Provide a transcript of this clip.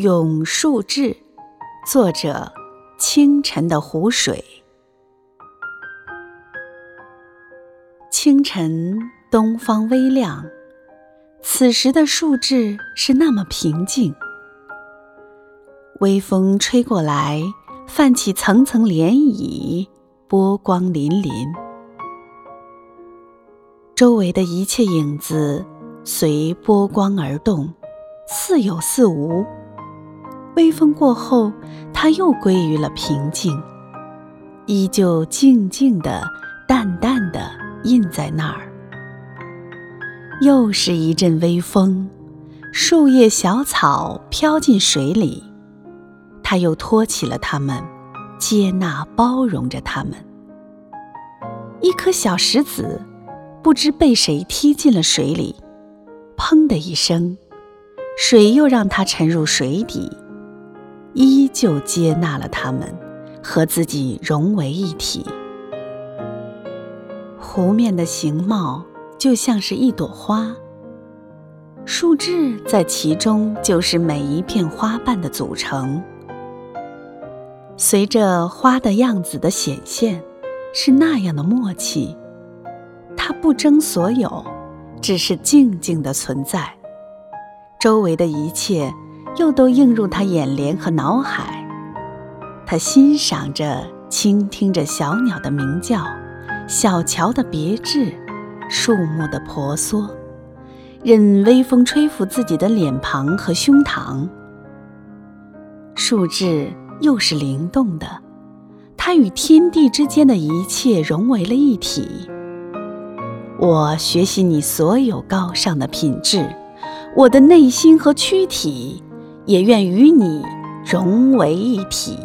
咏树志，作者：清晨的湖水。清晨，东方微亮，此时的树志是那么平静。微风吹过来，泛起层层涟漪，波光粼粼。周围的一切影子随波光而动，似有似无。微风过后，它又归于了平静，依旧静静的、淡淡的印在那儿。又是一阵微风，树叶、小草飘进水里，它又托起了它们，接纳、包容着它们。一颗小石子，不知被谁踢进了水里，砰的一声，水又让它沉入水底。依旧接纳了它们，和自己融为一体。湖面的形貌就像是一朵花，树枝在其中就是每一片花瓣的组成。随着花的样子的显现，是那样的默契。它不争所有，只是静静的存在，周围的一切。又都映入他眼帘和脑海，他欣赏着、倾听着小鸟的鸣叫，小桥的别致，树木的婆娑，任微风吹拂自己的脸庞和胸膛。树枝又是灵动的，它与天地之间的一切融为了一体。我学习你所有高尚的品质，我的内心和躯体。也愿与你融为一体。